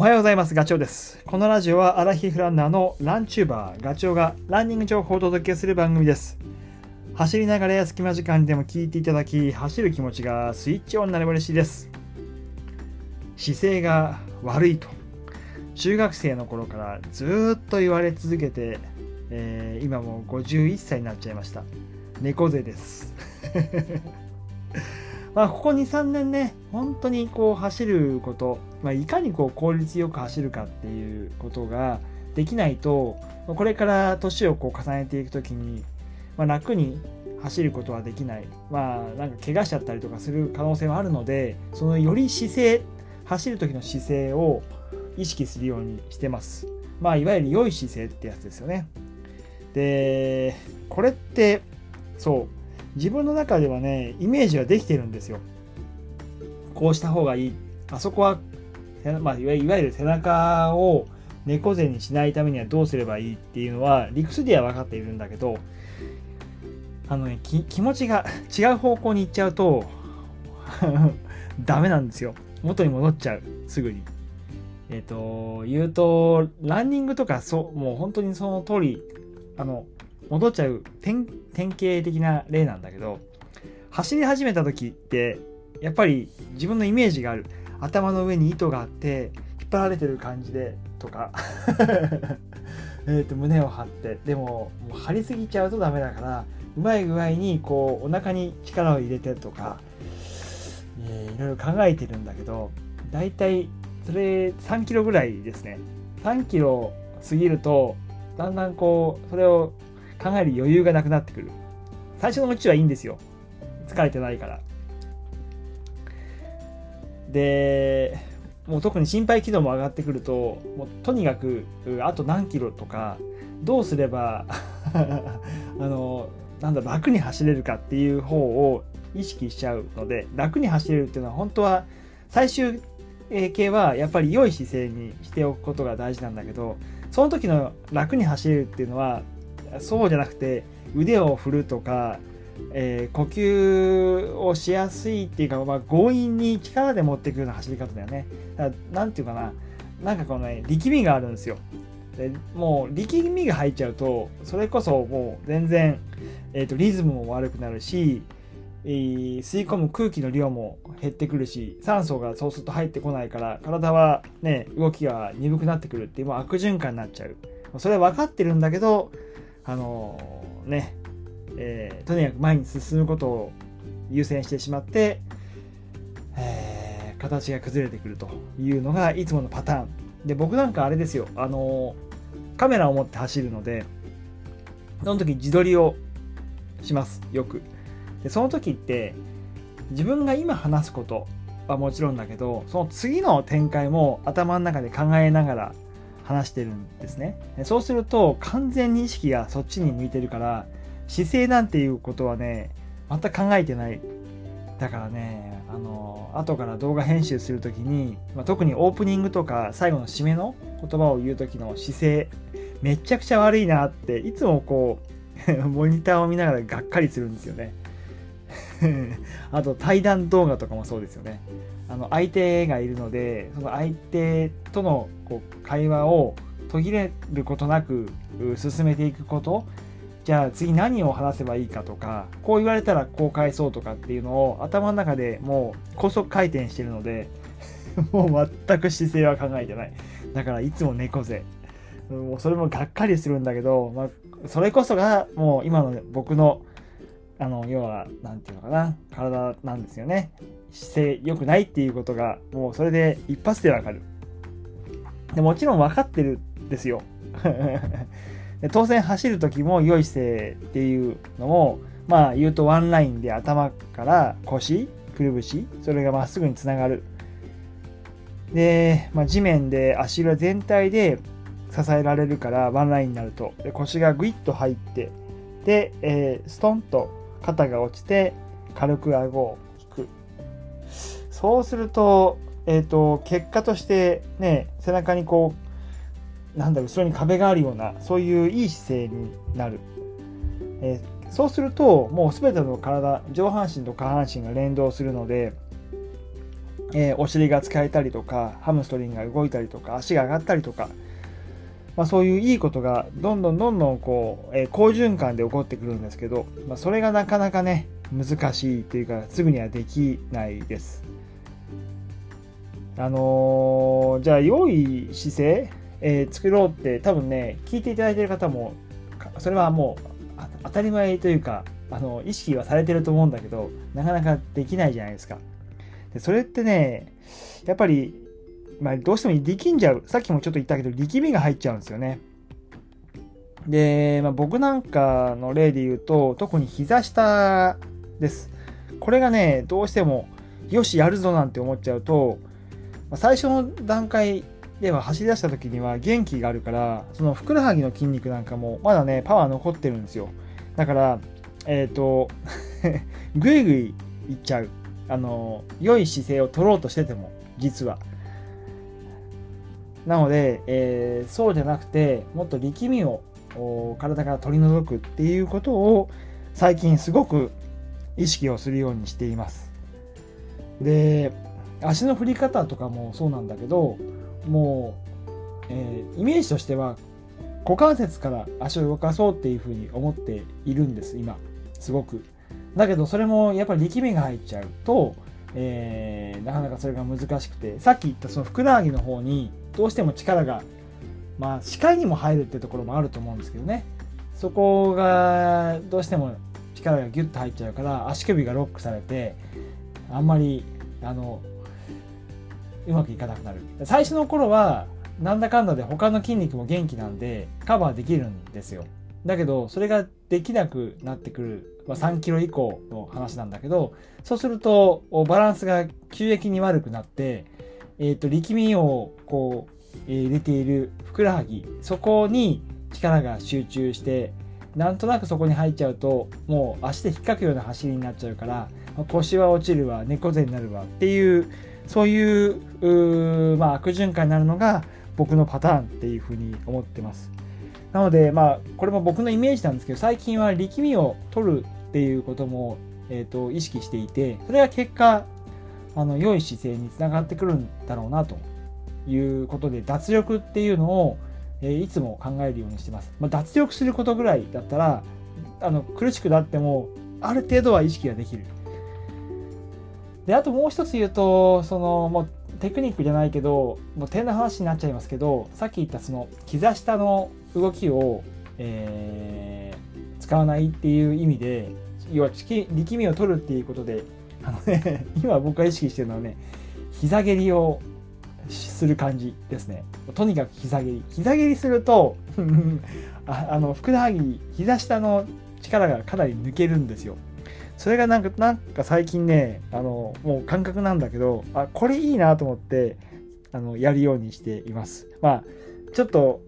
おはようございます。ガチョウです。このラジオはアラヒフランナーのランチューバー、ガチョウがランニング情報をお届けする番組です。走りながらや隙間時間でも聞いていただき、走る気持ちがスイッチオンになれば嬉しいです。姿勢が悪いと、中学生の頃からずっと言われ続けて、えー今も51歳になっちゃいました。猫背です。まあ、ここ2、3年ね、本当にこう走ること、まあ、いかにこう効率よく走るかっていうことができないと、これから年をこう重ねていくときに、まあ、楽に走ることはできない。まあ、なんか怪我しちゃったりとかする可能性はあるので、そのより姿勢、走る時の姿勢を意識するようにしてます。まあ、いわゆる良い姿勢ってやつですよね。で、これって、そう、自分の中ではね、イメージはできてるんですよ。こうした方がいい。あそこは、まあ、いわゆる背中を猫背にしないためにはどうすればいいっていうのは理屈では分かっているんだけど、あのね、気持ちが違う方向に行っちゃうと、ダメなんですよ。元に戻っちゃう。すぐに。えっ、と、言うと、ランニングとか、そう、もう本当にその通り、あの、戻っちゃう典型的な例なんだけど走り始めた時ってやっぱり自分のイメージがある。頭の上に糸があって引っ張られてる感じでとか。えと胸を張って。でももう張りすぎちゃうとダメだからうまい具合にこうお腹に力を入れてとか、えーいろいろ考えてるんだけどだいたいそれ3キロぐらいですね。3キロ過ぎるとだんだんこうそれを考える余裕がなくなってくる。最初のうちはいいんですよ。疲れてないから。でもう特に心肺機能も上がってくるともうとにかくあと何キロとかどうすれば あのなんだ楽に走れるかっていう方を意識しちゃうので楽に走れるっていうのは本当は最終形はやっぱり良い姿勢にしておくことが大事なんだけどその時の楽に走れるっていうのはそうじゃなくて腕を振るとか、えー呼吸をしやすいっていうか、まあ、強引に力で持っていくような走り方だよね。だからなんていうかななんかこのね力みがあるんですよ。でもう力みが入っちゃうとそれこそもう全然、えー、とリズムも悪くなるし、えー吸い込む空気の量も減ってくるし酸素がそうすると入ってこないから体はね動きが鈍くなってくるっていうもう悪循環になっちゃうそれは分かってるんだけどあのね、えーとにかく前に進むことを優先してしまって、えー形が崩れてくるというのがいつものパターン。で僕なんかあれですよ。あのカメラを持って走るのでその時自撮りをします。よく。でその時って自分が今話すことはもちろんだけどその次の展開も頭の中で考えながら話してるんですね。そうすると完全に意識がそっちに向いてるから姿勢なんていうことはね全く考えてない。だからねあの後から動画編集する時に、まあ、特にオープニングとか最後の締めの言葉を言う時の姿勢めちゃくちゃ悪いなっていつもこう モニターを見ながらがっかりするんですよね。あと対談動画とかもそうですよね。あの相手がいるのでその相手とのこう会話を途切れることなく進めていくこと。じゃあ次何を話せばいいかとかこう言われたらこう返そうとかっていうのを頭の中でもう高速回転してるので もう全く姿勢は考えてない。だからいつも猫背。もうそれもがっかりするんだけど、まあ、それこそがもう今の僕のあの要は何て言うのかな。体なんですよね。姿勢良くないっていうことがもうそれで一発でわかる。でもちろん分かってるんですよ。当然走る時も良い姿勢っていうのをまあ言うとワンラインで頭から腰くるぶしそれがまっすぐにつながる。で、まあ、地面で足裏全体で支えられるからワンラインになると。で腰がグイッと入ってで、えーストンと肩が落ちて軽く顎を引く。そうすると,、えー、と結果としてね背中にこうなんだろう後ろに壁があるようなそういういい姿勢になる、えーそうするともう全ての体上半身と下半身が連動するのでえー、お尻が使えたりとかハムストリングが動いたりとか足が上がったりとか、まあ、そういういいことがどんどんどんどんこう、えー、好循環で起こってくるんですけど、まあ、それがなかなかね難しいというかすぐにはできないです。あのー、じゃあ良い姿勢、えー、作ろうって多分ね聞いていただいてる方もそれはもう当たり前というかあの意識はされてると思うんだけどなかなかできないじゃないですか。でそれってねやっぱり、まあ、どうしても力んじゃうさっきもちょっと言ったけど力みが入っちゃうんですよね。で、まあ、僕なんかの例で言うと特に膝下です。これがねどうしてもよしやるぞなんて思っちゃうとまあ最初の段階では走り出した時には元気があるからそのふくらはぎの筋肉なんかもまだねパワー残ってるんですよだからえっ、ー、とぐいぐいいっちゃうあの良い姿勢を取ろうとしてても実はなので、えー、そうじゃなくてもっと力みを体から取り除くっていうことを最近すごく意識をするようにしています。で足の振り方とかもそうなんだけどもう、えー、イメージとしては股関節から足を動かそうっていうふうに思っているんです今。すごく。だけどそれもやっぱり力みが入っちゃうと、えー、なかなかそれが難しくてさっき言ったそのふくらはぎの方にどうしても力がまあ視界にも入るってところもあると思うんですけどね。そこがどうしても力がギュッと入っちゃうから足首がロックされてあんまりあのうまくいかなくなる。最初の頃はなんだかんだで他の筋肉も元気なんでカバーできるんですよ。だけどそれができなくなってくる、まあ、3キロ以降の話なんだけどそうするとバランスが急激に悪くなって、えー、と力みをこう、えー、入れているふくらはぎそこに力が集中してなんとなくそこに入っちゃうともう足で引っかくような走りになっちゃうから腰は落ちるわ猫背になるわっていうそういうまあ、悪循環になるのが僕のパターンっていうふうに思ってます。なので、まあ、これも僕のイメージなんですけど、最近は力みを取るっていうことも、えーと、意識していて、それが結果、あの良い姿勢につながってくるんだろうなということで、脱力っていうのを、え、いつも考えるようにしてます。まあ、脱力することぐらいだったら、あの苦しくなっても、ある程度は意識ができる。であともう一つ言うとそのもうテクニックじゃないけどもう点の話になっちゃいますけどさっき言ったその膝下の動きを、えー、使わないっていう意味で要は力みを取るっていうことであの、ね、今僕が意識してるのはね膝蹴りをする感じですねとにかく膝蹴り膝蹴りすると ああのふくらはぎ膝下の力がかなり抜けるんですよそれがなんか、なんか最近ね、あの、もう感覚なんだけど、あ、これいいなと思って、あの、やるようにしています。まあ、ちょっと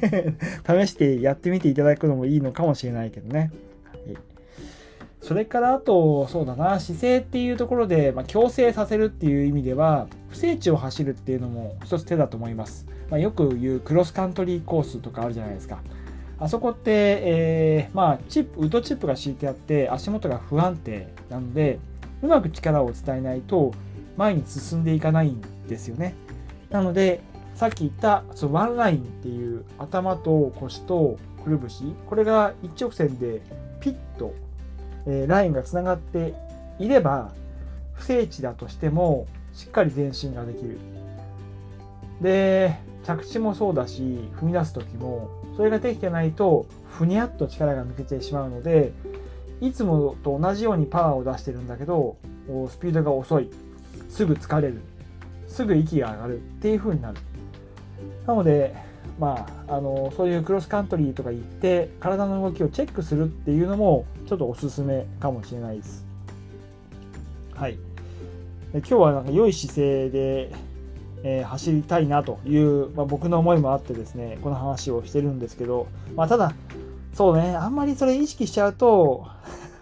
試してやってみていただくのもいいのかもしれないけどね。それからあと、そうだな、姿勢っていうところで、まあ、矯正させるっていう意味では、不整地を走るっていうのも一つ手だと思います。まあ、よく言うクロスカントリーコースとかあるじゃないですか。あそこって、えー、まあ、チップ、ウッドチップが敷いてあって、足元が不安定なので、うまく力を伝えないと前に進んでいかないんですよね。なので、さっき言ったそのワンラインっていう頭と腰とくるぶし、これが一直線でピッと、え、ラインがつながっていれば、不整地だとしてもしっかり前進ができる。で、着地もそうだし、踏み出す時もそれができてないとふにゃっと力が抜けてしまうのでいつもと同じようにパワーを出してるんだけどスピードが遅い。すぐ疲れる。すぐ息が上がる。っていう風になる。なのでまあ、あのそういうクロスカントリーとか行って体の動きをチェックするっていうのもちょっとおすすめかもしれないです。はい。今日はなんか良い姿勢でえー、走りたいなという、まあ、僕の思いもあってですねこの話をしてるんですけど、まあ、ただそうねあんまりそれ意識しちゃうと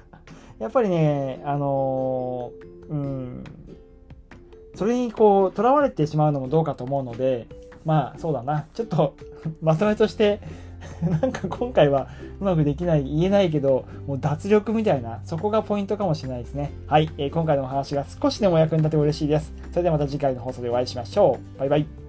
やっぱりねあのー、うんそれにこうとらわれてしまうのもどうかと思うのでまあそうだなちょっと まとめとして なんか今回はうまくできない、言えないけど、もう脱力みたいな、そこがポイントかもしれないですね。はい、えー今回のお話が少しでも役に立てば嬉しいです。それではまた次回の放送でお会いしましょう。バイバイ。